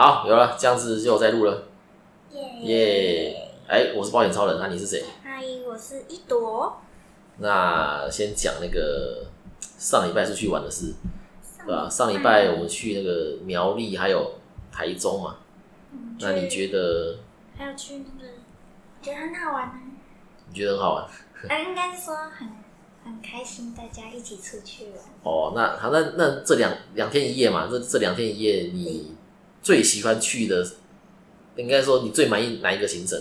好，有了，这样子就在录了，耶！耶！哎，我是保险超人，那你是谁？嗨，我是一朵。那先讲那个上礼拜出去玩的事，对吧？上礼拜我们去那个苗栗还有台中嘛，嗯那你觉得还有去那个，觉得很好玩呢。你觉得很好玩？呃，应该是说很很开心，大家一起出去玩。哦，那好，那那这两两天一夜嘛，这这两天一夜你最喜欢去的，应该说你最满意哪一个行程？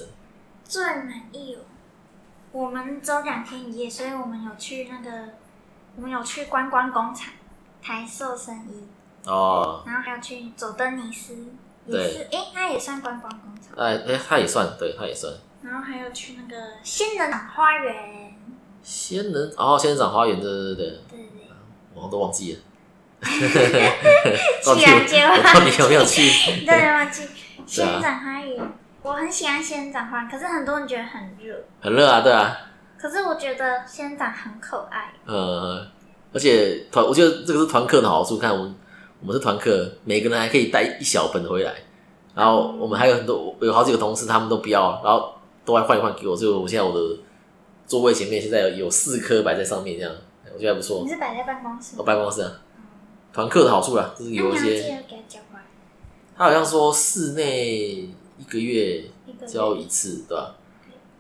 最满意哦。我们只有两天一夜，所以我们有去那个，我们有去观光工厂、台塑生衣，哦，然后还有去走登尼斯，也对是，诶，它也算观光工厂。哎哎，他也算，对，他也算。然后还有去那个仙人掌花园，仙人哦，仙人掌花园，对对对对，对对对。我都忘记了。我到底有没有去？对，忘记对仙啊人掌花园，我很喜欢仙人掌花，可是很多人觉得很热，很热啊，对啊，可是我觉得仙人掌很可爱。呃，而且团，我觉得这个是团课的好处。看我们，我们是团课，每个人还可以带一小本回来，然后我们还有很多，有好几个同事，他们都不要，然后都来换一换给我，所以我现在我的座位前面现在有有四颗摆在上面，这样我觉得还不错你。是摆在办公室我，办公室啊，团课的好处啦，就是有一些，他好像说室内一个月交一次，对吧？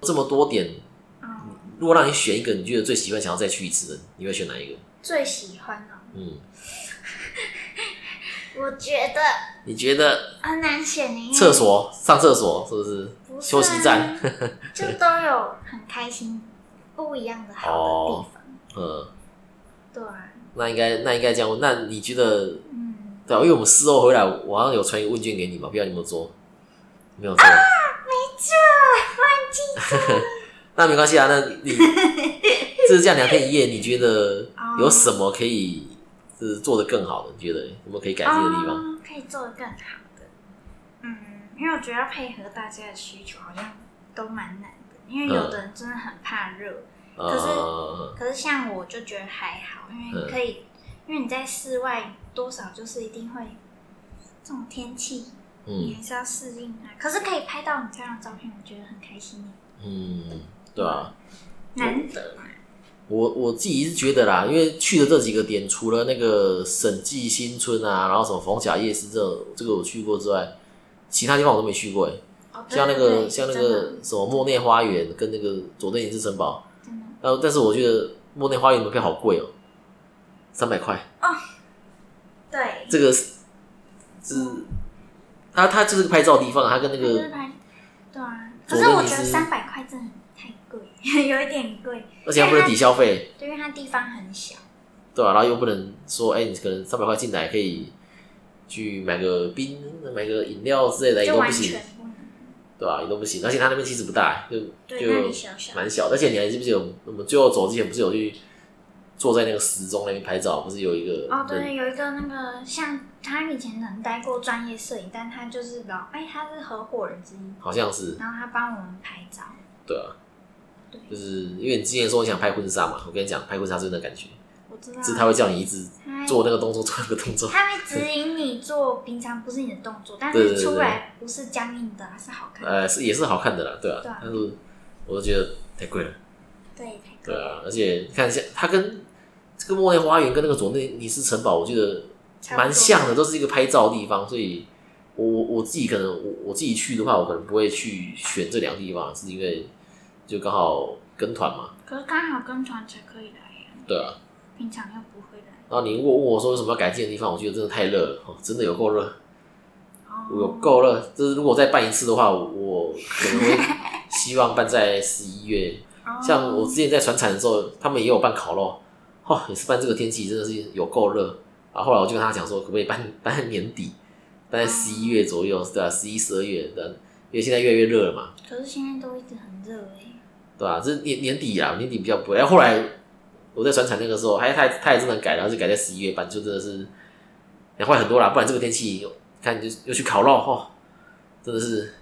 这么多点，嗯，如果让你选一个你觉得最喜欢、想要再去一次的，你会选哪一个？最喜欢哦。嗯，我觉得你觉得很难选呢，厕所上厕所是不是？不是啊休息站，就都有很开心、不一样的好的地方。嗯，对啊，那应该那应该这样问。那你觉得嗯，对啊？因为我们事后回来，我好像有传一个问卷给你嘛，不知道你有没有做？没有做，没做，忘记 那没关系啊。那你 就是这样两天一夜，你觉得有什么可以是做的更好的？你觉得有没有可以改进的地方？哦，可以做的更好的。嗯，因为我觉得要配合大家的需求，好像都蛮难的。因为有的人真的很怕热，可是呃，可是像我就觉得还好，因为你可以，因为你在室外多少就是一定会这种天气，你嗯还是要适应啊。可是可以拍到很漂亮的照片，我觉得很开心，嗯，对啊。难得嘛。我我自己是觉得啦，因为去的这几个点，除了那个审计新村啊，然后什么逢甲夜市这这个我去过之外，其他地方我都没去过哎。哦，像那个像那个什么莫内花园跟那个佐敦影视城堡，然后但是我觉得莫内花园门票好贵哦，三百块，哦对，这个是是它它就是个拍照的地方，它跟那个就是拍，对啊。可是我觉得三百块真的太贵，有一点贵，而且还不能抵消费，对因为它地方很小。对啊、然后又不能说，哎、你可能三百块进来可以去买个冰、买个饮料之类的，也都不行。对吧、也都不行。而且他那边其实不大，就，就。蛮小。而且你还记不记得我们最后走之前不是有去坐在那个时钟那边拍照，不是有一个哦，对，有一个那个像他以前能待过专业摄影，但他就是老哎，他是合伙人之一，好像是然后他帮我们拍照。对啊对，就是因为你之前说你想拍婚纱嘛，我跟你讲，拍婚纱就是那感觉，我知道。就是他会叫你一直做那个动作，做那个动作。他会指引你做平常不是你的动作，但是出来不是僵硬的，是好看的。呃，是也是好看的啦，对啊，对啊但是我都觉得太贵了，对，太贵对啊，而且看一下它跟这个莫内花园跟那个佐内尼斯城堡，我觉得蛮像的，都是一个拍照的地方，所以我我我自己可能我我自己去的话，我可能不会去选这两个地方，是因为就刚好跟团嘛，可是刚好跟团才可以来呀，对啊。平常又不会来。然后你如果问我说有什么要改进的地方，我觉得真的太热了，哦，真的有够热，哦，有够热。就是如果再办一次的话，我我可能会希望办在十一月。哦像我之前在船产的时候，他们也有办烤肉，哦，也是办这个天气真的是有够热。然后后来我就跟他讲说，可不可以办 办在年底，办在十一月左右，对吧、十一、十二月的，因为现在越来越热了嘛，可是现在都一直很热哎。对啊、这年年底啊，年底比较不会。然后后来我在转产那个时候，还他他也真的改，然后就改在十一月半，就真的是凉快很多啦。不然这个天气，看就又去烤肉，哦，真的是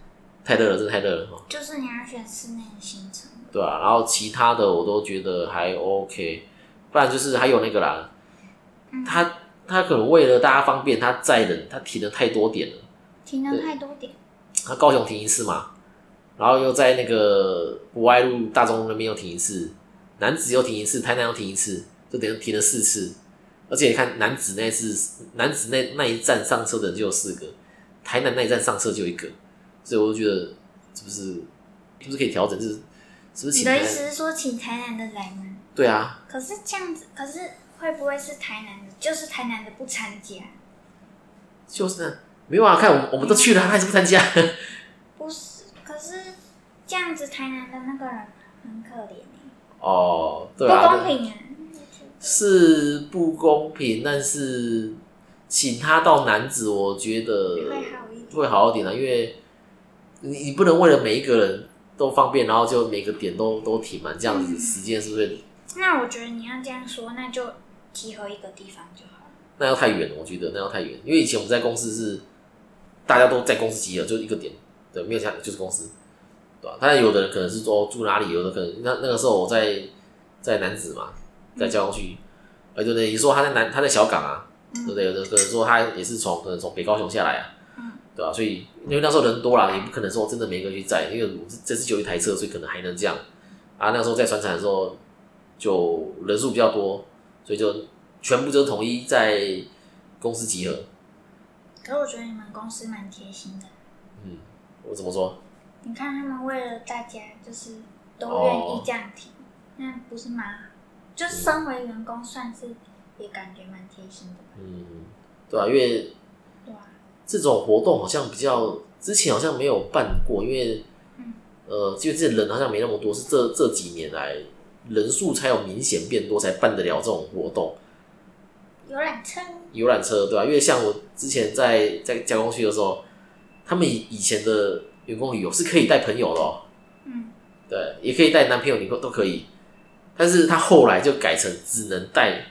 太热了，真的太热了哦。就是你要选室内的行程。对啊，然后其他的我都觉得还 OK，不然就是还有那个啦，嗯他他可能为了大家方便，他载人他停了太多点了，停了太多点。他高雄停一次嘛，然后又在那个博爱路大中那边又停一次，南子又停一次，台南又停一次，就等于停了四次。而且你看男子那次，男子那那一站上车的人就有四个，台南那一站上车就有一个，所以我就觉得是不是是不是可以调整？就是是不是你？的意思是说请台南的来吗？对啊，可是这样子，可是会不会是台南的？就是台南的不参加？就是啊没有啊，看我们我们都去了，他还是不参加。不是，可是这样子台南的那个人很可怜欸哦，对不啊，公平啊！是不公平，但是请他到男子，我觉得会好一点。会好一点啊，因为你你不能为了每一个人都方便，然后就每个点都都停满，这样子嗯时间是不是那我觉得你要这样说，那就集合一个地方就好了。那要太远了？我觉得那要太远，因为以前我们在公司是大家都在公司集合，就一个点，对，没有其他就是公司，对吧？当然有的人可能是说住哪里，有的可能那那个时候我在在南子嘛，在交通区，呃，对对，你说他在南他在小港啊，对不对？有的可能说他也是从可能从北高雄下来啊，嗯对吧？所以因为那时候人多啦，也不可能说真的每个人去载，因为我这次就有一台车，所以可能还能这样啊。那时候在船厂的时候，就人数比较多，所以就全部就统一在公司集合。可是我觉得你们公司蛮贴心的，嗯，我怎么说？你看他们为了大家，就是都愿意这样停，那不是蛮好？就身为员工，算是也感觉蛮贴心的吧？嗯，对啊，因为对啊，这种活动好像比较之前好像没有办过，因为嗯呃，就这人好像没那么多，是这这几年来人数才有明显变多，才办得了这种活动。游览车，游览车，对吧、因为像我之前在在加工区的时候，他们以以前的员工旅游是可以带朋友的哦，嗯，对，也可以带男朋友、女朋友都可以，但是他后来就改成只能带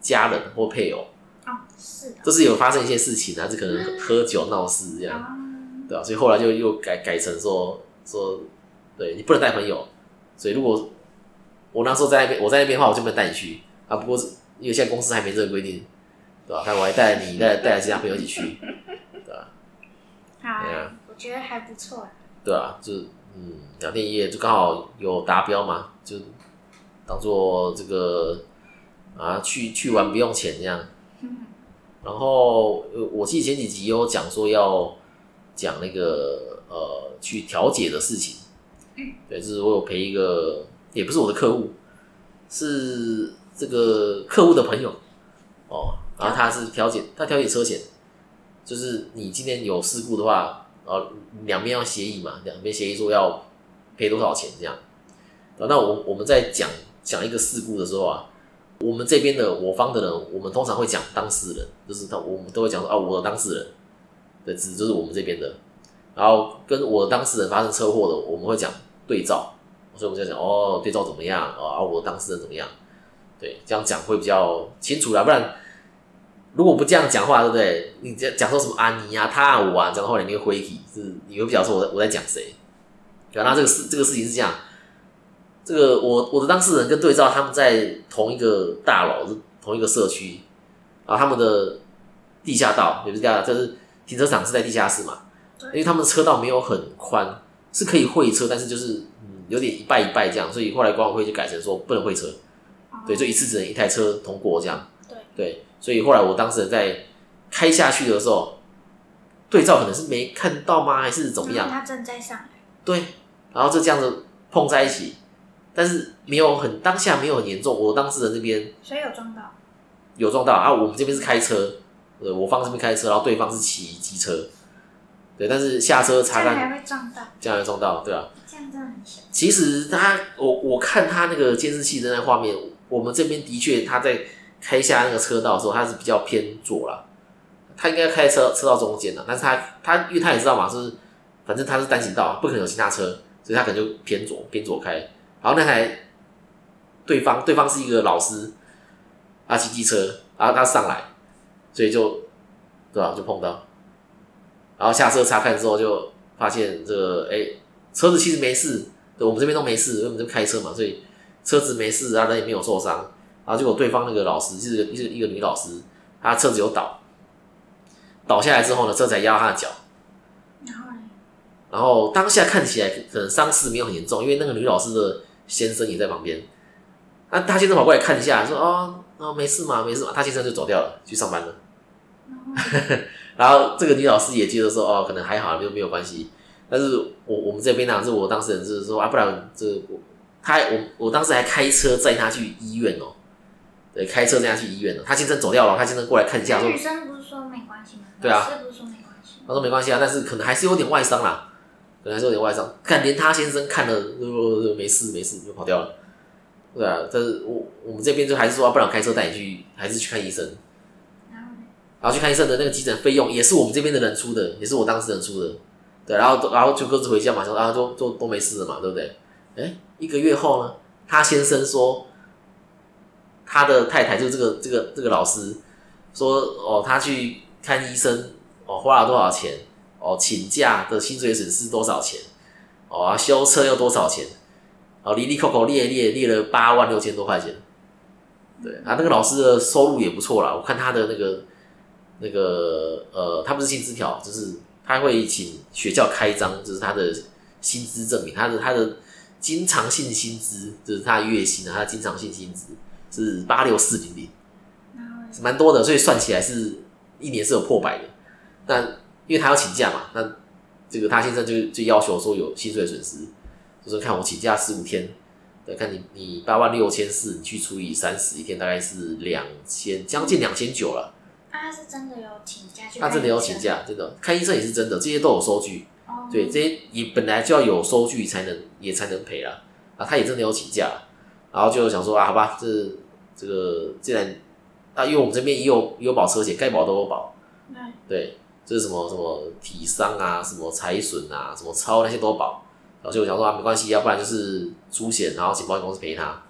家人或配偶，哦，是的，这是有发生一些事情啊，就可能喝酒闹事这样，哦，对吧、所以后来就又改改成说说，对你不能带朋友，所以如果我那时候在那边，我在那边的话，我就没有带你去。啊。不过是因为现在公司还没这个规定，对吧、看我还带你带带其他朋友一起去，对吧、好。对啊啊，我觉得还不错。对啊，就嗯，两天一夜就刚好有达标嘛，就当做这个啊去去玩不用钱这样。嗯然后我记得前几集有讲说要讲那个呃去调解的事情，嗯对，就是我有陪一个也不是我的客户，是这个客户的朋友哦，然后他是调解，他调解车险，就是你今天有事故的话，呃，两边要协议嘛，两边协议说要赔多少钱这样。啊那我我们在讲讲一个事故的时候啊，我们这边的我方的人，我们通常会讲当事人，就是他我们都会讲说啊，我的当事人的字就是我们这边的，然后跟我的当事人发生车祸的，我们会讲对照，所以我们就讲哦，对照怎么样啊，我的当事人怎么样，对，这样讲会比较清楚啦，不然如果不这样讲话，对不对？你讲讲说什么安妮啊他啊我啊，讲到后来你会回体，是。你会比较说我在我在讲谁？对啊，那这个事这个事情是这样，这个我我的当事人跟对照他们在同一个大楼，是同一个社区，然后他们的地下道也不是地下道，就是停车场是在地下室嘛，因为他们的车道没有很宽，是可以会车，但是就是嗯有点一拜一拜这样，所以后来管委会就改成说不能会车，哦。对，就一次只能一台车通过这样。对。对，所以后来我当时在开下去的时候，对照可能是没看到吗，还是怎么样？他正在上来，对，然后就这样子碰在一起，但是没有很当下没有很严重。我当事人这边谁有撞到。有撞到啊，我们这边是开车，对，我方这边开车，然后对方是骑机车，对，但是下车这样查看还会撞到，这样会撞到，对啊。这样真的很小。其实他，我我看他那个监视器的那画面，我们这边的确他在开下那个车道的时候，他是比较偏左啦，他应该开车车道中间的，但是他他因为他也知道嘛，就是反正他是单行道，不可能有其他车，所以他可能就偏左偏左开，然后那台对方对方是一个老师，他骑机车，然后他上来，所以就对吧、就碰到，然后下车查看之后就发现这个哎、车子其实没事，对我们这边都没事，因为我们就开车嘛，所以车子没事，啊人也没有受伤。然后结果对方那个老师是一个一个女老师，她车子有倒，倒下来之后呢，车才压到她的脚，然后当下看起来可能伤势没有很严重，因为那个女老师的先生也在旁边。那他先生跑过来看一下，说：“哦，哦，没事嘛，没事嘛。”他先生就走掉了，去上班了。然后这个女老师也接着说：“哦，可能还好，没有没有关系。”但是我我们这边呢，是我当事人就是说啊，不然这我他我我当时还开车载他去医院哦，对，开车这样去医院了。他先生走掉了，他先生过来看一下，说女生不是说没关系吗？对啊不是说没关系？他说没关系啊，但是可能还是有点外伤啦，可能还是有点外伤。看连他先生看了，呃，没事没事，就跑掉了。对啊，但是我我们这边就还是说，啊不然我开车带你去，还是去看医生。然后呢？然后去看医生的那个急诊费用也是我们这边的人出的，也是我当事人出的。对，然后然后就各自回家嘛，说啊，都都都没事了嘛，对不对？哎，一个月后呢，他先生说，他的太太就这个这个这个老师说，哦，他去看医生，哦，花了多少钱？哦，请假的薪水损失多少钱？哦，啊修车要多少钱？哦，里里扣扣列列列了八万六千多块钱。对啊，那个老师的收入也不错啦，我看他的那个那个呃，他不是薪资条，就是他会请学校开张，就是他的薪资证明，他的他的经常性薪资，就是他月薪啊，他经常性薪资是八六四零零，蛮多的，所以算起来是一年是有破百的。那因为他要请假嘛，那这个他先生就就要求说有薪水损失，就是看我请假十五天，对，看你你八万六千四，你去除以三十，一天大概是两千，将近两千九了。啊，他是真的有请假去？他真的有请。假，真的看医生也是真的，这些都有收据。哦，对，这些也本来就要有收据才能也才能赔了。啊，他也真的有请假，然后就想说啊，好吧，这这个既然啊，因为我们这边也有也有保车险，该保都有保。对，对，这是什么什么体伤啊，什么财损啊，什么超那些都保。然后就想说啊，没关系，要不然就是出险，然后请保险公司赔他。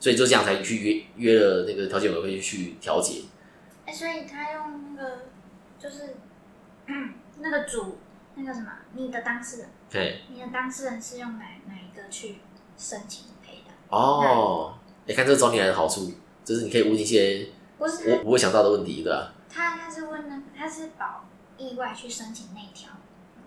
所以就这样才去约约了那个调解委员会去调解。哎，所以他用那个就是，嗯，那个主那个什么，你的当事人，对，你的当事人是用哪哪一个去申请赔的？哦，你看这找你来的好处，就是你可以问一些不我不会想到的问题，对吧？他，他是问那个，他是保意外去申请那一条。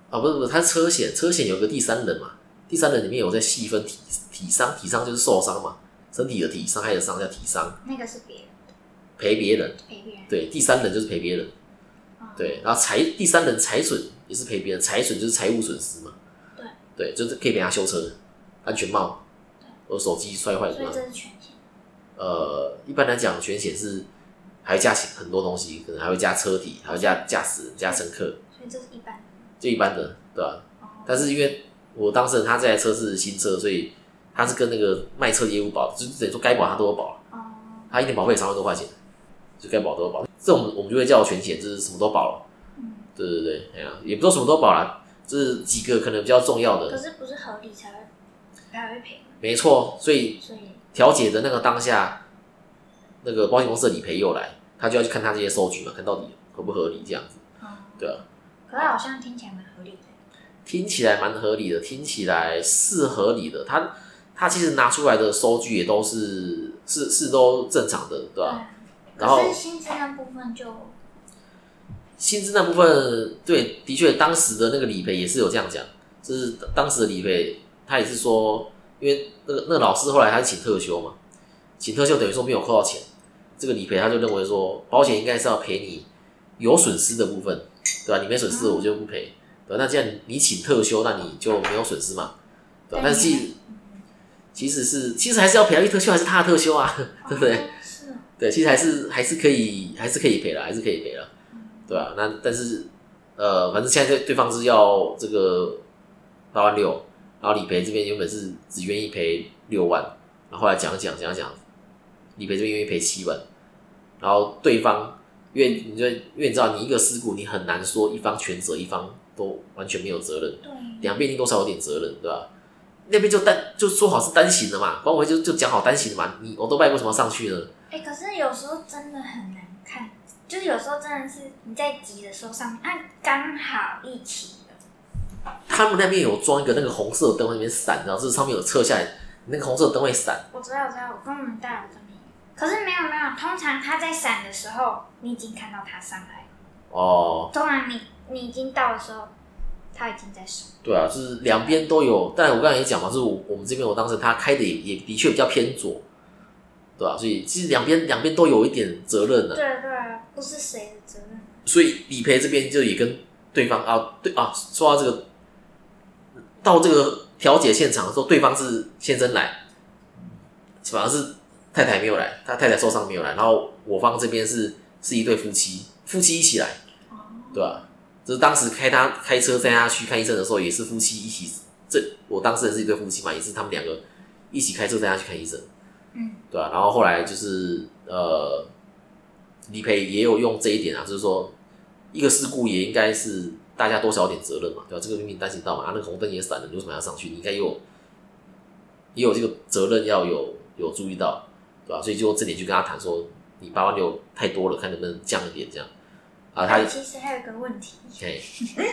啊，不是不是，他是车险，车险有个第三人嘛，第三人里面有在细分体体伤，体伤就是受伤嘛，身体的体伤害的伤叫体伤，那个是别人赔别人，赔别人。对，第三人就是赔别人，哦，对，然后财第三人财损也是赔别人，财损就是财务损失嘛，对，对，就是可以给他修车、安全帽，我手机摔坏所以嘛，这是全险。呃，一般来讲全险是还会加很多东西，可能还会加车体，还会加驾驶、加乘客，所以这是一般的。就一般的，对吧？哦，但是因为我当事人他这台车是新车，所以他是跟那个卖车业务保，就是等于说该保他都有保，哦，他一年保费三万多块钱，就该保都有保。这种我们就会叫全险，就是什么都保了。嗯，对对对，哎呀，也不说什么都保了，就是几个可能比较重要的，可是不是合理才会才会赔吗？没错。所以所以调解的那个当下，那个保险公司的理赔又来，他就要去看他这些收据嘛，看到底合不合理这样子，嗯，对啊。可是好像听起来蛮合理的。听起来蛮合理的，听起来是合理的。他他其实拿出来的收据也都是是是都正常的，对吧、啊然后薪资那部分就薪资那部分，对，的确当时的那个理赔也是有这样讲，就是当时的理赔，他也是说，因为那个那个老师后来他是请特休嘛，请特休等于说没有扣到钱，这个理赔他就认为说，保险应该是要赔你有损失的部分，对吧？你没损失我就不赔，对吧？那既然你请特休，那你就没有损失嘛，对吧？但是其实其实是其实还是要赔啊，因为特休还是他的特休啊，对不对？对，其实还是还是可以，还是可以赔了，还是可以赔了，对吧、那但是呃，反正现在对对方是要这个八万六，然后理赔这边原本是只愿意赔六万，然后后来讲讲讲讲，理赔这边愿意赔七万，然后对方因为你就因为你知道你一个事故，你很难说一方全责，一方都完全没有责任，对，两边一定多少有点责任，对吧？那边就单就说好是单行的嘛，管委会就就讲好单行的嘛，你我都拜为什么要上去呢？哎、可是有时候真的很难看，就是有时候真的是你在急的时候上面，啊，刚好一起了，他们那边有装一个那个红色的灯会那边闪，然后是上面有测下来，那个红色的灯会闪。我知道，我知道，我跟我们大有这里，可是没有没有，通常他在闪的时候，你已经看到他上来，哦，通常你你已经到的时候，他已经在闪。对啊，就是两边都有，但我刚才也讲嘛，就是我我们这边我当时他开的也也的确比较偏左，对吧、所以其实两边两边都有一点责任的、对啊对，啊不是谁的责任。所以理赔这边就也跟对方啊，对啊，说到这个，到这个调解现场的时候，对方是先生来，反而是太太没有来，他太太受伤没有来，然后我方这边是是一对夫妻，夫妻一起来，哦，对吧、就是当时开他开车带他去看医生的时候，也是夫妻一起，这我当事人是一对夫妻嘛，也是他们两个一起开车带他去看医生。嗯，对吧、然后后来就是呃，理赔也有用这一点啊，就是说一个事故也应该是大家多少有点责任嘛，对吧、这个明明单行道嘛，啊，那个红灯也闪了，你为什么要上去？你应该也有也有这个责任要有有注意到，对吧、所以就这点去跟他谈说，你八万六太多了，看能不能降一点这样。啊，他其实还有个问题，哎，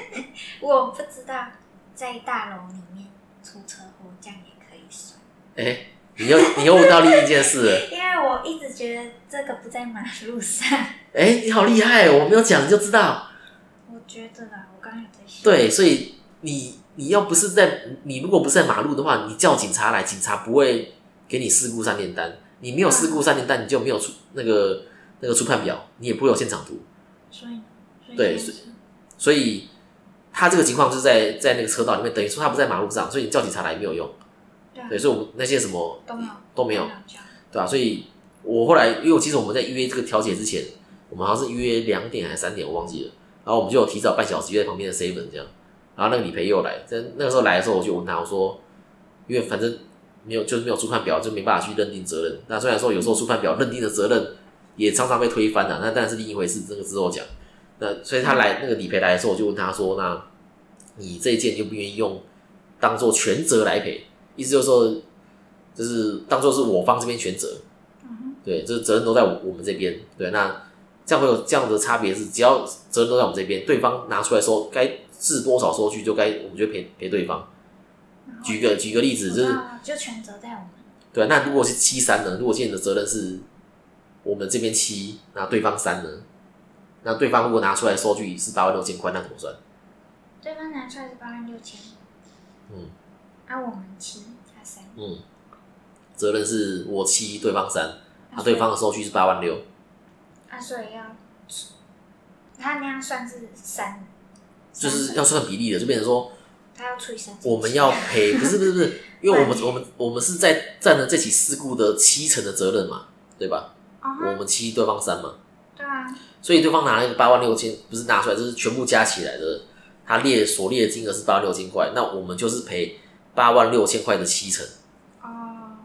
我不知道在大楼里面出车祸这样也可以算，哎，你又你又问到另一件事了，因为我一直觉得这个不在马路上。哎，你好厉害，我没有讲你就知道。我觉得啦，我刚刚有在想。对，所以你你要不是在你如果不是在马路的话，你叫警察来，警察不会给你事故三连单。你没有事故三连单，你就没有出那个那个出判表，你也不会有现场图。所以，所以对就是所以他这个情况就是在在那个车道里面，等于说他不在马路上，所以你叫警察来没有用。对啊对，所以我们那些什么都没有都没有，对吧、所以我后来，因为我其实我们在约这个调解之前，我们好像是约两点还是三点，我忘记了。然后我们就有提早半小时约在旁边的 seven 这样。然后那个理赔又来，在那个时候来的时候，我就问他，我说，因为反正没有就是没有出判表，就没办法去认定责任。那虽然说有时候出判表认定的责任也常常被推翻的、那当然是另一回事，这个之后讲。那所以他来那个理赔来的时候，我就问他说，那你这一件就不愿意用当做全责来赔？意思就是说，就是当做是我方这边全责。嗯对，这责任都在我我们这边。对，那这样会有这样的差别是，只要责任都在我们这边，对方拿出来说该治多少收据，就该我们就赔赔对方。举个举个例子，就是啊就全责在我们。对，那如果是七三呢？如果现在的责任是我们这边七，那对方三呢？那对方如果拿出来收据是八万六千块，那怎么算？对方拿出来是八万六千，嗯啊，我们七加三，嗯，责任是我七，对方三，啊，对方的收据是八万六，啊，所以要，他那样算是三，就是要算比例的，就变成说他要除以三，我们要赔，不是不是不是，因为我们我们我们是在占了这起事故的七成的责任嘛，对吧？我们七，对方三嘛，对啊，所以对方拿了一个八万六千，不是拿出来，就是全部加起来的，他列所列的金额是八万六千块，那我们就是赔八万六千块的七成，哦，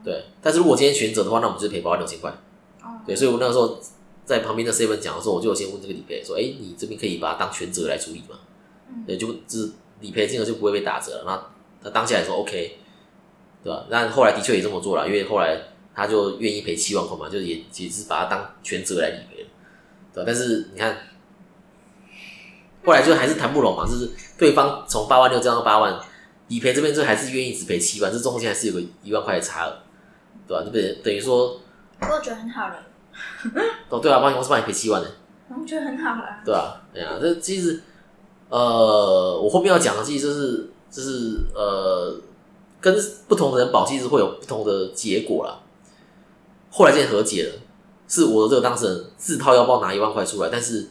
对。但是如果今天选择的话，那我们就是赔八万六千块，哦，对。所以我那个时候在旁边的 seven 讲的时候，我就有先问这个理赔说，哎、你这边可以把它当全责来处理吗？嗯对，就就是理赔金额就不会被打折了。那他当下也说 OK，对吧？那后来的确也这么做了，因为后来他就愿意赔七万块嘛，就也也是把它当全责来理赔了，对吧？但是你看，后来就还是谈不拢嘛，就是对方从八万六降到八万，理赔这边就还是愿意只赔七万，这中间还是有个一万块的差额，对吧？就等于等于说，我觉得很好了，哦，对啊，保险公司帮你赔七万呢。我觉得很好了，对啊，哎呀、这其实呃，我后面要讲的其实就是就是呃，跟不同的人保，其实会有不同的结果啦。后来这件和解了，是我的这个当事人自掏腰包拿一万块出来，但是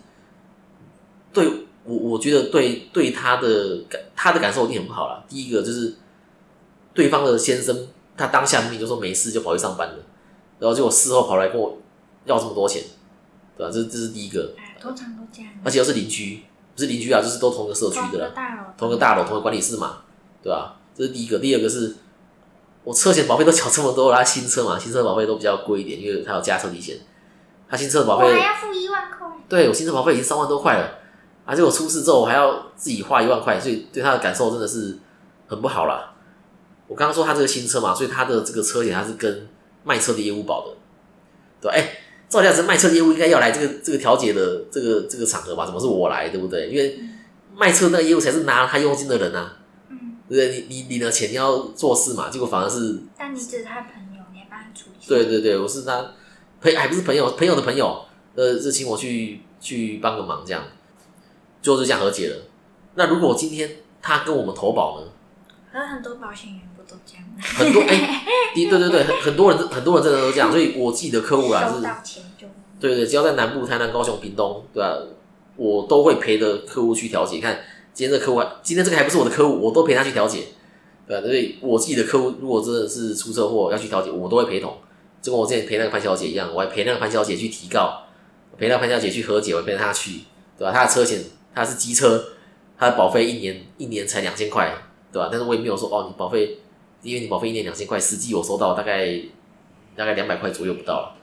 对我我觉得对对他的感他的感受一定很不好啦。第一个就是对方的先生，他当下明明就说没事，就跑去上班了，然后结果事后跑来跟我要这么多钱，对吧、这这是第一个。哎，通常都这样，而且又是邻居，不是邻居啊，就是都同一个社区的啦，个大楼，同一个大楼、同一个管理室嘛，对吧、这是第一个。第二个是，我车险保费都缴这么多了，他新车嘛，新车保费都比较贵一点，因为他有加车底险。他新车的保费还费，要付一万块，对我新车保费已经三万多块了，而且我出事之后我还要自己花一万块，所以对他的感受真的是很不好啦。我刚刚说他这个新车嘛，所以他的这个车险他是跟卖车的业务保的，对吧？哎、照理讲是卖车业务应该要来这个这个调解的这个这个场合吧？怎么是我来，对不对？因为卖车那个业务才是拿他佣金的人啊，嗯，对不对？你你领了钱你要做事嘛，结果反而是但你只是他朋友，你还帮他处理，对对对，我是他朋还不是朋友朋友的朋友，呃，是请我去去帮个忙这样，最后就这样和解了。那如果今天他跟我们投保呢，可能很多保险员这样？很多哎，对对对对，很很多人很多人真的都这样，所以我自己的客户啊是，对对，只要在南部、台南、高雄、屏东，对吧、我都会陪着客户去调解。看今天这客户，今天这个还不是我的客户，我都陪他去调解，对吧、所以我自己的客户如果真的是出车祸要去调解，我都会陪同，就跟我之前陪那个潘小姐一样，我还陪那个潘小姐去提告，陪那个潘小姐去和解，我陪她去，对吧、她的车险她是机车，她的保费一年一年才两千块，对吧、但是我也没有说哦，你保费，因为你保费一年两千块，实际我收到大概大概两百块左右不到了。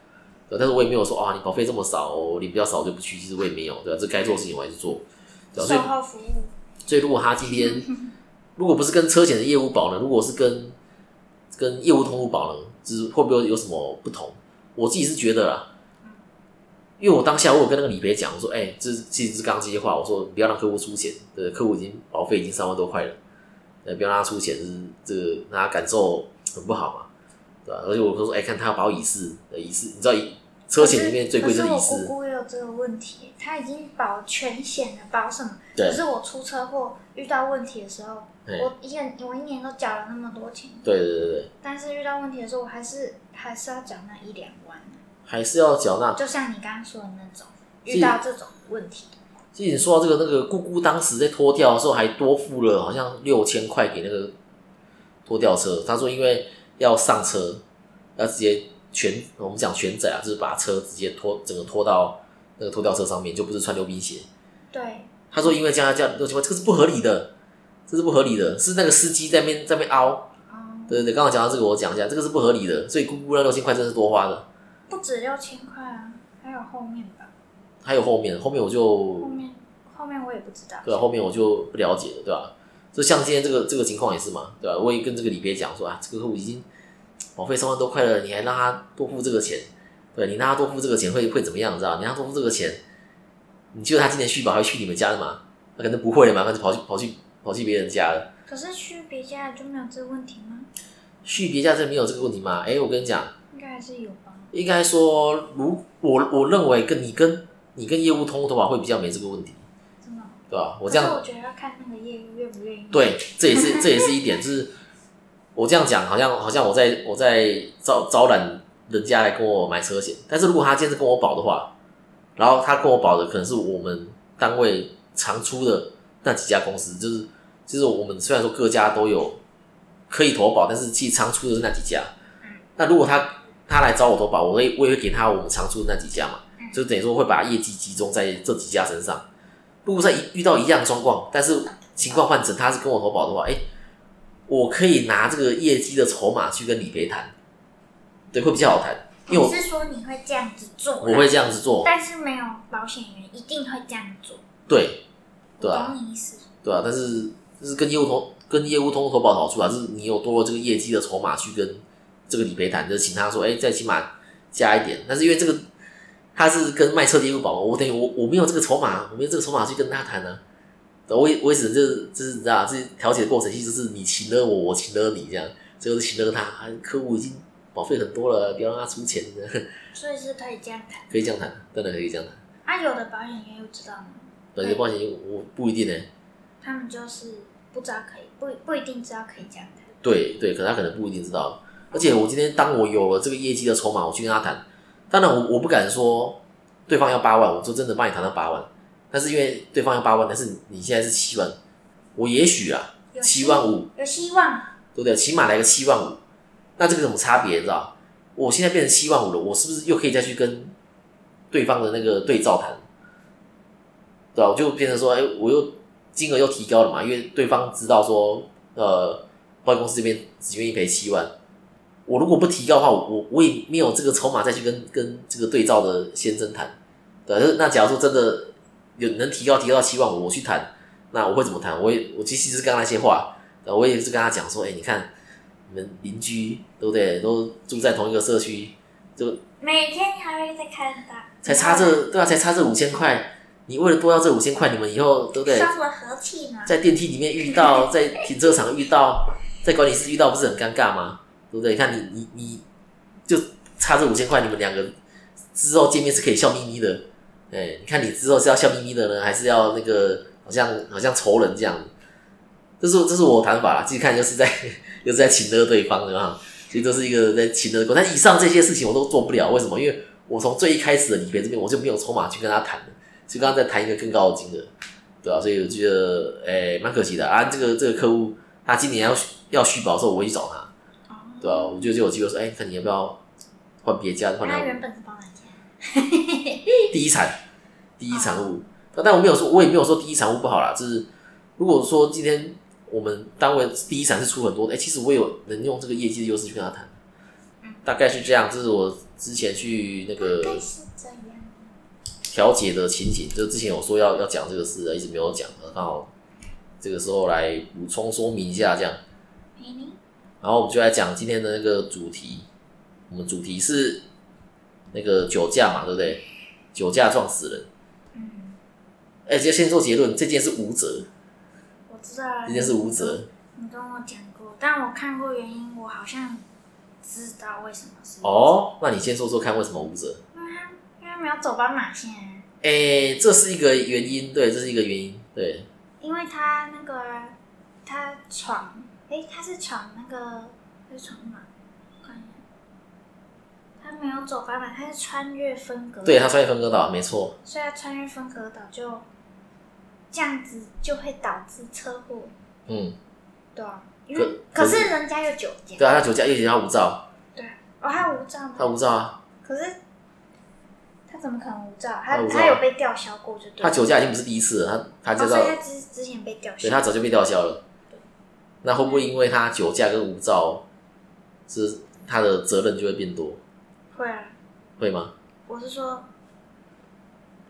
对，但是我也没有说啊，你保费这么少，我领比较少就不去。其实我也没有，对吧、这该做的事情我还是做，对吧、所以服务，所以如果他今天 如果不是跟车险的业务保呢，如果是跟跟业务通路保呢，就是会不会有什么不同？我自己是觉得啦，因为我当下我有跟那个理赔讲，我说，哎、这其实是刚刚这些话，我说不要让客户出钱，对，客户已经保费已经三万多块了，呃，不要让他出钱，就是这个让他感受很不好嘛，对吧、而且我说，哎、看他要保乙式，呃，乙式，你知道车险里面最贵就是我姑式，姑也有这个问题，他已经保全险了，保什么？对。可是我出车祸遇到问题的时候，哎我一年我一年都缴了那么多钱，对对对对，但是遇到问题的时候，我还是还是要缴那一两万，还是要缴纳。就像你刚刚说的那种，遇到这种问题，其实你说到这个，那个姑姑当时在拖吊的时候还多付了好像六千块给那个拖吊车。他说因为要上车，要直接全我们讲全载啊，就是把车直接拖整个拖到那个拖吊车上面，就不是穿溜冰鞋。对，他说因为这样这样六千块，这个是不合理的，这是不合理的，是那个司机在那边在那边凹。哦，对对对，刚好讲到这个，我讲一下，这个是不合理的，所以姑姑那六千块真是多花的。不止六千块啊，还有后面吧，还有后面，后面我就后面后面我也不知道，对啊、后面我就不了解了，对吧、就像今天这个这个情况也是嘛，对吧、我也跟这个李别讲说啊，这个客户已经保费三万多块了，你还让他多付这个钱，对你让他多付这个钱会会怎么样？你知道？你让他多付这个钱，你觉得他今年续保还会去你们家的吗？他可能不会了嘛，他就跑去跑去跑去别人家了。可是去别家就没有这个问题吗？续别家这没有这个问题吗？哎，我跟你讲，应该还是有吧。应该说，如我我认为跟你跟你跟业务通投保会比较没这个问题，真的哦，对吧？我这样我觉得要看那个业务愿不愿意。对，这也是这也是一点，就是我这样讲，好像好像我在我在招招揽人家来跟我买车险，但是如果他今天是跟我保的话，然后他跟我保的可能是我们单位常出的那几家公司，就是就是我们虽然说各家都有可以投保，但是其实常出的是那几家。那如果他他来找我投保，我会我也会给他我们常出的那几家嘛，就等于说会把业绩集中在这几家身上。如果在遇到一样的状况，但是情况换成他是跟我投保的话，哎、我可以拿这个业绩的筹码去跟理赔谈，对，会比较好谈，因为我是说你会这样子做？我会这样子做，但是没有保险员一定会这样做。对，对啊，懂你意思。对啊，但是就是跟业务通跟业务通投保的好处啊，是你有多了这个业绩的筹码去跟这个理赔谈，就是请他说，哎、再起码加一点。但是因为这个他是跟卖车的业务保嘛，我等于我我没有这个筹码，我没有这个筹码去跟他谈呢、啊。我也我也只能就是就是你知道，这调解的过程其实就是你请了我，我请了你这样，最后是请了他，啊客户已经保费很多了，不要让他出钱，所以是可以这样谈。可以这样谈，真的可以这样谈。啊，有的保险员又知道吗？有的，保险我不一定呢、他们就是不知道可以，不不一定知道可以这样谈。对对，可能他可能不一定知道。而且我今天当我有了这个业绩的筹码，我去跟他谈，当然我我不敢说对方要八万，我就真的帮你谈到八万。但是因为对方要八万，但是你现在是七万，我也许啊有七万五，有希望。对不对？起码来个七万五，那这个有什么差别？你知道？我现在变成七万五了，我是不是又可以再去跟对方的那个对照谈？对吧、我就变成说，哎、我又金额又提高了嘛，因为对方知道说，呃，保险公司这边只愿意赔七万，我如果不提高的话，我我也没有这个筹码再去跟跟这个对照的先生谈。对，那那假如说真的有能提高提高到七万五，我去谈，那我会怎么谈？我也我其实是刚刚那些话，呃我也是跟他讲说，哎、你看你们邻居对不对？都住在同一个社区，就每天还会再看到，才差这对啊，才差这五千块。你为了多要这五千块，你们以后对不对？伤了和气嘛。在电梯里面遇到，在停车场遇到，在管理室遇到，不是很尴尬吗？对不对？你看你你你就差这五千块，你们两个之后见面是可以笑眯眯的。哎，你看你之后是要笑眯眯的呢，还是要那个好像好像仇人这样？这是这是我谈法啦，自己看就是在 又是在请勒对方，对吧？其实这是一个在请勒过，但以上这些事情我都做不了，为什么？因为我从最一开始的理赔这边我就没有筹码去跟他谈了，就刚刚在谈一个更高的金额，对吧、所以我觉得诶蛮可惜的啊。这个这个客户他今年要要续保的时候，我会去找他，对啊、我就就有机会说，哎、看你要不要换别家，换到他原本是包哪家？第一产 第一产物，但我没有说，我也没有说第一产物不好啦，就是如果说今天我们单位第一产是出很多的，哎、其实我有能用这个业绩的优势去跟他谈，大概是这样，这是我之前去那个概是这样。调解的情景，就之前有说要要讲这个事，一直没有讲，刚好这个时候来补充说明一下这样。然后我们就来讲今天的那个主题，我们主题是那个酒驾嘛，对不对？酒驾撞死人。嗯，哎、直接先做结论，这件是无责，我知道啊。这件是无责。你跟我讲过，但我看过原因，我好像知道为什么是。哦，那你先说说看为什么无责？因为他因为没有走斑马线，哎、这是一个原因，对，这是一个原因，对，因为他那个他闯，诶，他是闯那个他是闯哪？我看一下，他没有走斑马，他是穿越分隔岛，对他穿越分隔岛，没错，所以他穿越分隔岛就这样子就会导致车祸，嗯，对啊，因为可可是是人家有酒驾，对啊，他酒驾，而且他无照，对，哦，他无照吗？他无照啊，可是他怎么可能无照？他他他有被吊销过，就对了。他酒驾已经不是第一次了，他他哦，知道所以，他之之前被吊销。对他早就被吊销了。那会不会因为他酒驾跟无照，是他的责任就会变多？会啊，会吗？我是说，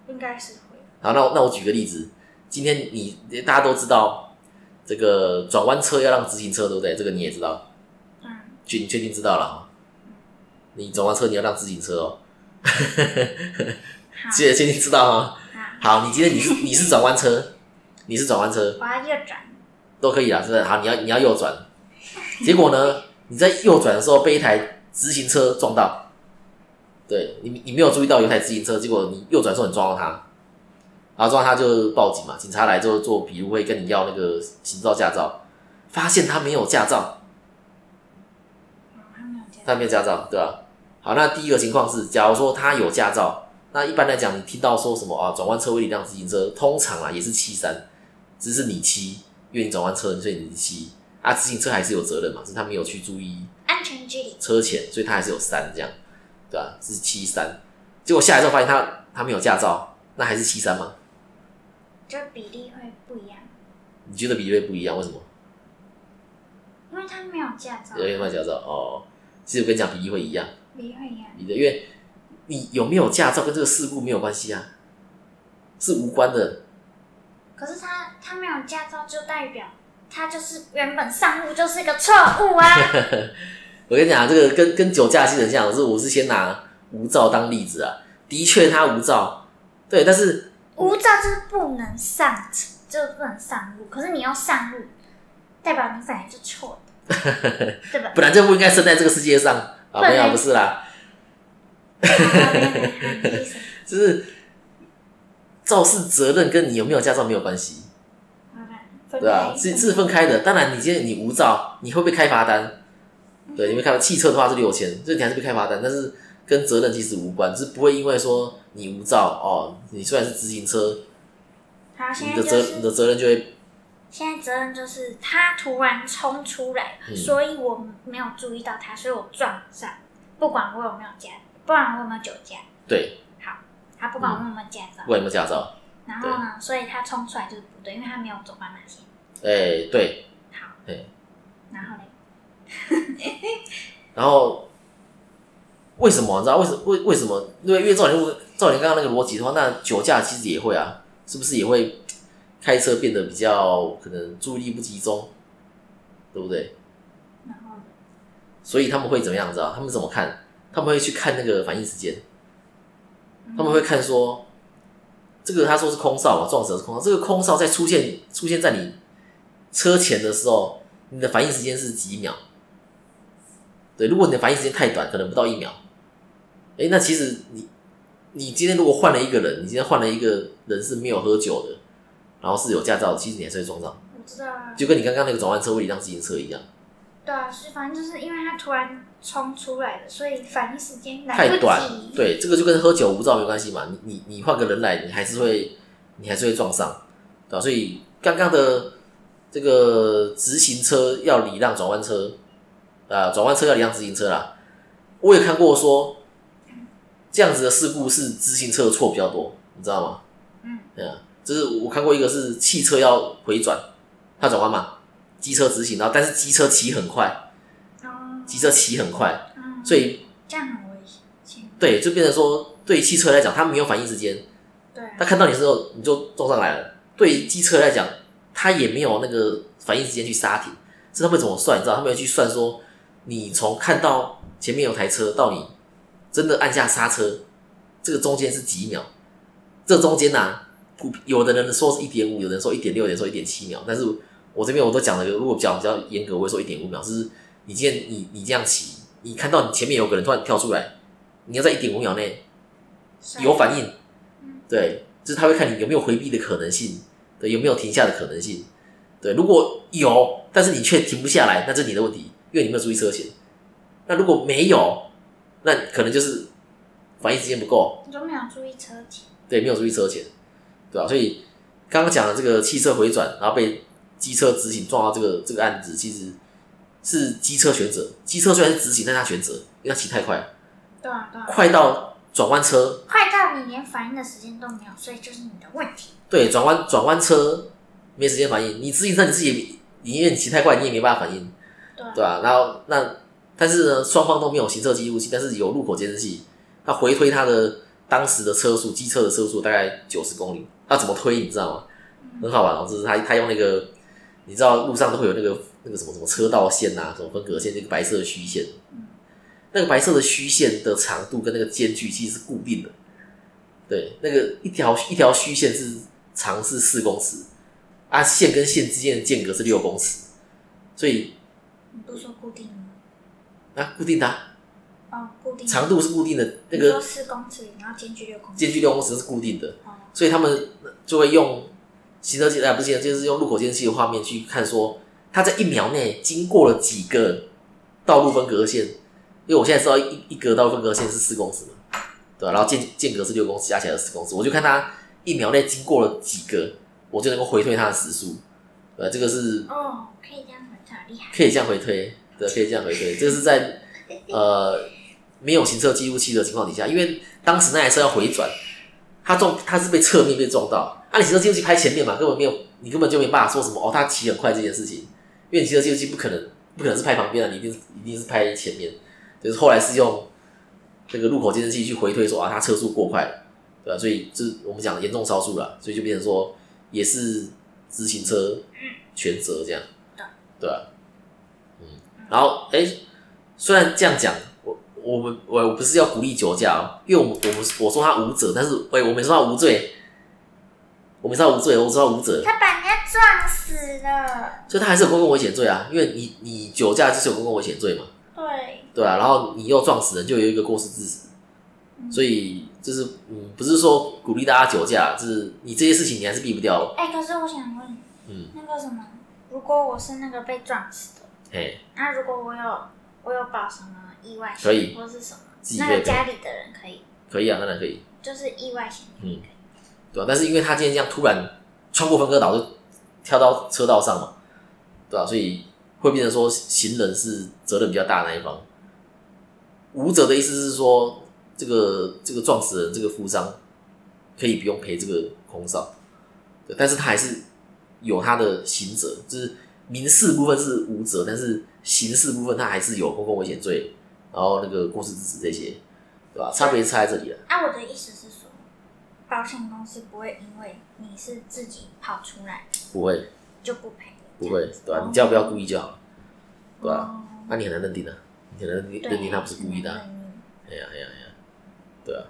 应该是会。好，那我那我举个例子，今天你大家都知道，这个转弯车要让直行车，对不对？这个你也知道，嗯，确你确定知道了哈？你转弯车你要让自行车哦，好，确确定知道哈？好，好，你今天你是你是转弯车，你是转弯车我要右转。都可以啦，是不是？好，你要你要右转，结果呢，你在右转的时候被一台直行车撞到，对你你没有注意到有台自行车，结果你右转的时候你撞到它，然后撞到它就报警嘛，警察来之后做笔录会跟你要那个行照驾照，发现他没有驾照，他没有驾照，对吧？好，那第一个情况是，假如说他有驾照，那一般来讲，你听到说什么啊，转弯车位一辆自行车，通常啊也是七三，只是你七，因为你转弯车，所以你是七啊，自行车还是有责任嘛，是他没有去注意安全距离。车前，所以他还是有三这样，对吧、是七三，结果下来之后发现他他没有驾照，那还是七三吗？就比例会不一样，你觉得比例会不一样？为什么？因为他没有驾照，有没有驾照？哦，其实我跟你讲，比例会一样，比例会一样。因为你有没有驾照跟这个事故没有关系啊，是无关的。可是他他没有驾照，就代表他就是原本上路就是一个错误啊。我跟你讲，这个跟跟酒驾其实很像，是我是先拿无照当例子啊。的确，他无照，对，但是无照就是不能上，就是不能上路。可是你要上路，代表你本来就错的，对吧？本来就不应该生在这个世界上 啊，没有，不是啦，就是肇事责任跟你有没有驾照没有关系，对啊，是是分开的。当然，你今天你无照，你会被开罚单，对，你会看到汽车的话是六千，这你还是被开罚单，但是跟责任其实无关，就是不会因为说你无照哦，你虽然是自行车，好，现你在就的责你的责任就会现在责任就是他突然冲出来，嗯。所以我没有注意到他，所以我撞上，不管我有没有驾，不管我有没有酒驾，对，他不管我有没有驾照不，管有没有驾照，然后呢，所以他冲出来就是不对，因为他没有走斑马线。哎、对，好，对，然后嘞，然后为什么你知道为什么为为什么？因为因为照你照你刚刚那个逻辑的话，那酒驾其实也会啊，是不是也会开车变得比较可能注意力不集中，对不对？然后嘞？所以他们会怎么样？知道？他们怎么看？他们会去看那个反应时间，他们会看说，这个他说是空少嘛，撞死的是空哨，这个空少在出现出现在你车前的时候，你的反应时间是几秒？对，如果你的反应时间太短，可能不到一秒，哎，那其实你你今天如果换了一个人，你今天换了一个人是没有喝酒的，然后是有驾照的，其实你还是会撞上。我知道啊。就跟你刚刚那个转弯车位一辆自行车一样，对啊，是反正就是因为他突然冲出来的，所以反应时间来不太短。。对，这个就跟喝酒无照没关系嘛，你你你换个人来，你还是会你还是会撞上，对吧、所以刚刚的这个直行车要礼让转弯车，啊、转弯车要礼让直行车啦。我也看过说，这样子的事故是直行车的错比较多，你知道吗？嗯，对啊，就是我看过一个是汽车要回转，它转弯嘛，机车直行，然后但是机车骑很快，哦，机车骑很快，嗯，所以这样很危险。对，就变成说对汽车来讲，它没有反应时间，对，他看到你之后你就撞上来了。对于机车来讲，他也没有那个反应时间去刹停，是他们怎么算？你知道，他们要去算说，你从看到前面有台车到你真的按下刹车，这个中间是几秒？这中间呐、普有的人说是一点五，有的人说一点六，有的人说一点七秒。但是我这边我都讲了，如果讲比较严格，我会说一点五秒。就是你今天你你这样骑，你看到你前面有个人突然跳出来，你要在一点五秒内有反应，对，就是他会看你有没有回避的可能性，对，有没有停下的可能性，对，如果有，但是你却停不下来，那这是你的问题，因为你没有注意车前。那如果没有，那可能就是反应时间不够，你都没有注意车前。对，没有注意车前，对吧、所以刚刚讲的这个汽车回转，然后被机车直行撞到这个这个案子，其实是机车全责。机车虽然是直行，但他全责，因为他骑太快，对啊，对啊。快到转弯车快到你连反应的时间都没有，所以就是你的问题。对，转弯转弯车没时间反应，你自行车你自己也，你因为你骑太快，你也没办法反应，对啊对吧、然后那但是呢，双方都没有行车记录器，但是有路口监视器，他回推他的当时的车速，机车的车速大概九十公里，他怎么推你知道吗？很好玩哦，就是他他用那个，你知道路上都会有那个那个什么什么车道线啊，什么分隔线，那个白色的虚线，那个白色的虚线的长度跟那个间距其实是固定的，对，那个一条一条虚线是长是四公尺，啊，线跟线之间的间隔是六公尺，所以你不说固定的吗？啊固定的啊、哦，固定。长度是固定的，那个四公尺，然后间距六公尺。间距六公尺是固定的，哦，所以他们就会用行车记啊不是行车就是用路口监视器的画面去看说，他在一秒内经过了几个道路分隔线，因为我现在知道一一格道路分隔线是四公尺嘛，对吧、然后间间隔是六公尺，加起来是四公尺，我就看他一秒内经过了几个，我就能够回推他的时速，对吧，这个是哦，可以这样回退，厉害。可以这样回推，对，可以这样回推。这个是在呃没有行车记录器的情况底下，因为当时那台车要回转，它撞它是被侧面被撞到，啊，你行车记录器拍前面嘛，根本没有，你根本就没办法说什么哦，他骑很快这件事情，因为你行车记录器不可能不可能是拍旁边的，你一定是一定是拍前面，就是后来是用那个路口监视器去回推说啊，他车速过快了，对吧、所以这是我们讲的严重超速了，所以就变成说也是自行车全责这样，对吧、嗯，然后哎、虽然这样讲，我我们我我不是要鼓励酒驾哦，因为我们我们我说他无责，但是哎、我没说他无罪，我没知道无罪，我知道无责，他把人家撞死了。所以他还是有公共危险罪啊，因为你你酒驾就是有公共危险罪嘛，对，对啊，然后你又撞死人，就有一个过失致死，所以就是嗯，不是说鼓励大家酒驾，就是你这些事情你还是避不掉，哎、可是我想问，嗯，那个什么，如果我是那个被撞死的，哎，那如果我有我有保什么意外险，可以。或是什么，自己可以。那个家里的人可以，可以啊，当然可以，就是意外险，嗯，对吧、但是因为他今天这样突然穿过分割岛就跳到车道上嘛，对吧、所以会变成说行人是责任比较大的那一方。无责的意思是说，这个这个撞死人这个负伤可以不用赔这个空少，但是他还是有他的刑责，就是民事部分是无责，但是刑事部分他还是有公共危险罪，然后那个过失致死这些，对吧？差别是差在这里了。啊，我的意思是说，保险公司不会因为你是自己跑出来不会，就不赔，不会，对吧、哦。你只要不要故意就好，对吧、哦。那、你很难认定的、你很难认定认定他不是故意的、哎呀哎呀哎呀，对啊，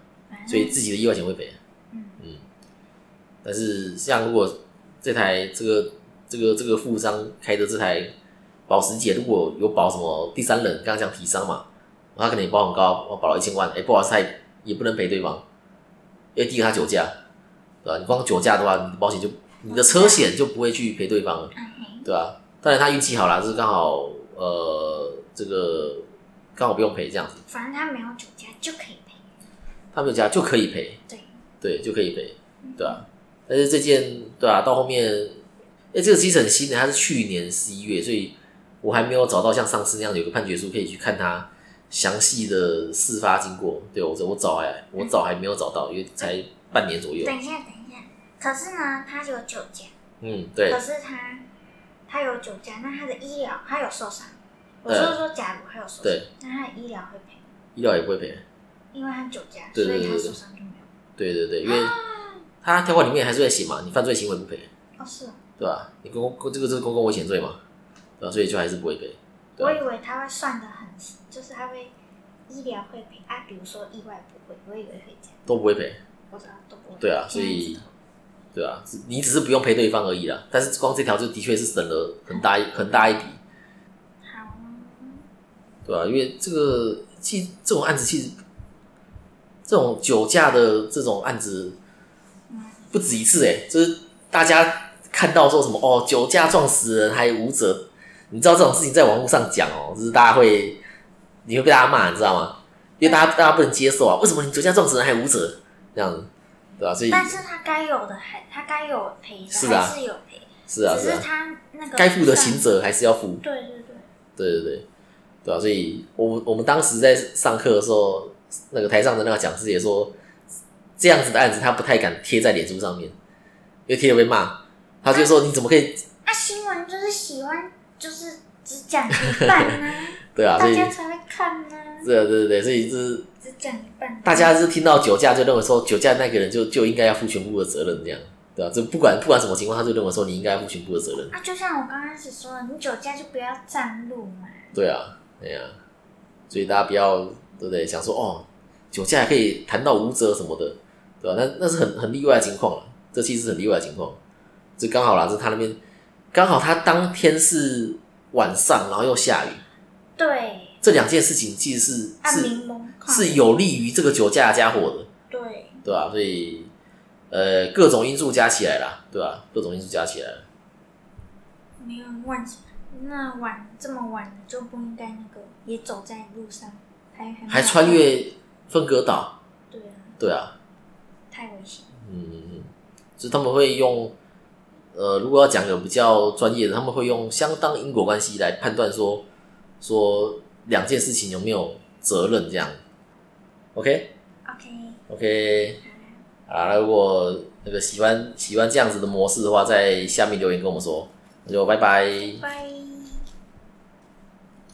所以自己的意外险会赔，嗯。嗯，但是像如果这台这个这个这个富商开的这台保时捷，如果有保什么第三人，刚刚讲提商嘛，他可能也保很高，我保了一千万，哎、不好意思，他也也不能赔对方，因为第一个他酒驾，对吧、你光酒驾的话，你的保险就你的车险就不会去赔对方对吧、当然他运气好啦，就是刚好呃这个刚好不用赔这样子，反正他没有酒驾就可以赔。他没有驾就可以赔，对，对，就可以赔，对啊。但是这件对啊，到后面，哎、这个其实很新的，它是去年十一月，所以我还没有找到像上次那样有个判决书可以去看它详细的事发经过。对我我找还我找还没有找到，因为才半年左右。等一下，等一下。可是呢，他有酒驾，嗯，对可是他他有酒驾，那他的医疗他有受伤。我是说说，假如他有受伤，那他的医疗会赔，医疗也不会赔。因为他酒驾，所以他受伤就没有。对对对，因为他条款里面还是会写嘛，你犯罪行为不赔，哦，是哦，对吧？你公公这个是公共危险罪嘛，对吧？所以就还是不会赔。我以为他会算的就是他会医疗会赔啊，比如说意外不会，我以为会这样，都不会赔，我知道都不会。对啊所以对啊，你只是不用赔对方而已啦。但是光这条就的确是省了很大一很大一笔，好，对啊、因为这个其实这种案子其实这种酒驾的这种案子嗯，不止一次哎、就是大家看到说什么哦酒驾撞死人还无责，你知道这种事情在网络上讲哦，就是大家会你会被大家骂，你知道吗？因为大家大家不能接受啊，为什么你酒驾撞死人还无责这样子，对吧、所以但是他该有的还他该有赔的是啊还是有赔，是啊是啊，他那个该负的刑责还是要负，对对对，对对对，对啊，所以我我们当时在上课的时候，那个台上的那个讲师也说，这样子的案子他不太敢贴在脸书上面，因为贴了被骂。他就说你怎么可以？啊，新闻就是喜欢就是只讲一半呢、对啊，所以大家才会看呢、对啊对对对，所以就是只讲一半，大家是听到酒驾就认为说酒驾那个人就就应该要负全部的责任，这样对啊，就不管不管什么情况，他就认为说你应该要负全部的责任。啊，就像我刚开始说的，你酒驾就不要占路嘛。对啊，对啊、所以大家不要对不对？想说哦，酒驾还可以谈到无责什么的，对吧、那那是很很例外的情况了，这其实是很例外的情况。就刚好啦，就他那边刚好他当天是晚上，然后又下雨，对，这两件事情其实是是是有利于这个酒驾的家伙的，对，对吧、所以呃，各种因素加起来啦，对吧、各种因素加起来，没有晚，那晚这么晚了就不应该那个也走在路上，还还还穿，越分隔岛，对啊，对啊，太危险。嗯，就是他们会用，呃，如果要讲有比较专业的，他们会用相当因果关系来判断说，说两件事情有没有责任这样。OK OK，OK，啊，那如果那个喜欢喜欢这样子的模式的话，在下面留言跟我们说，那就拜拜。拜。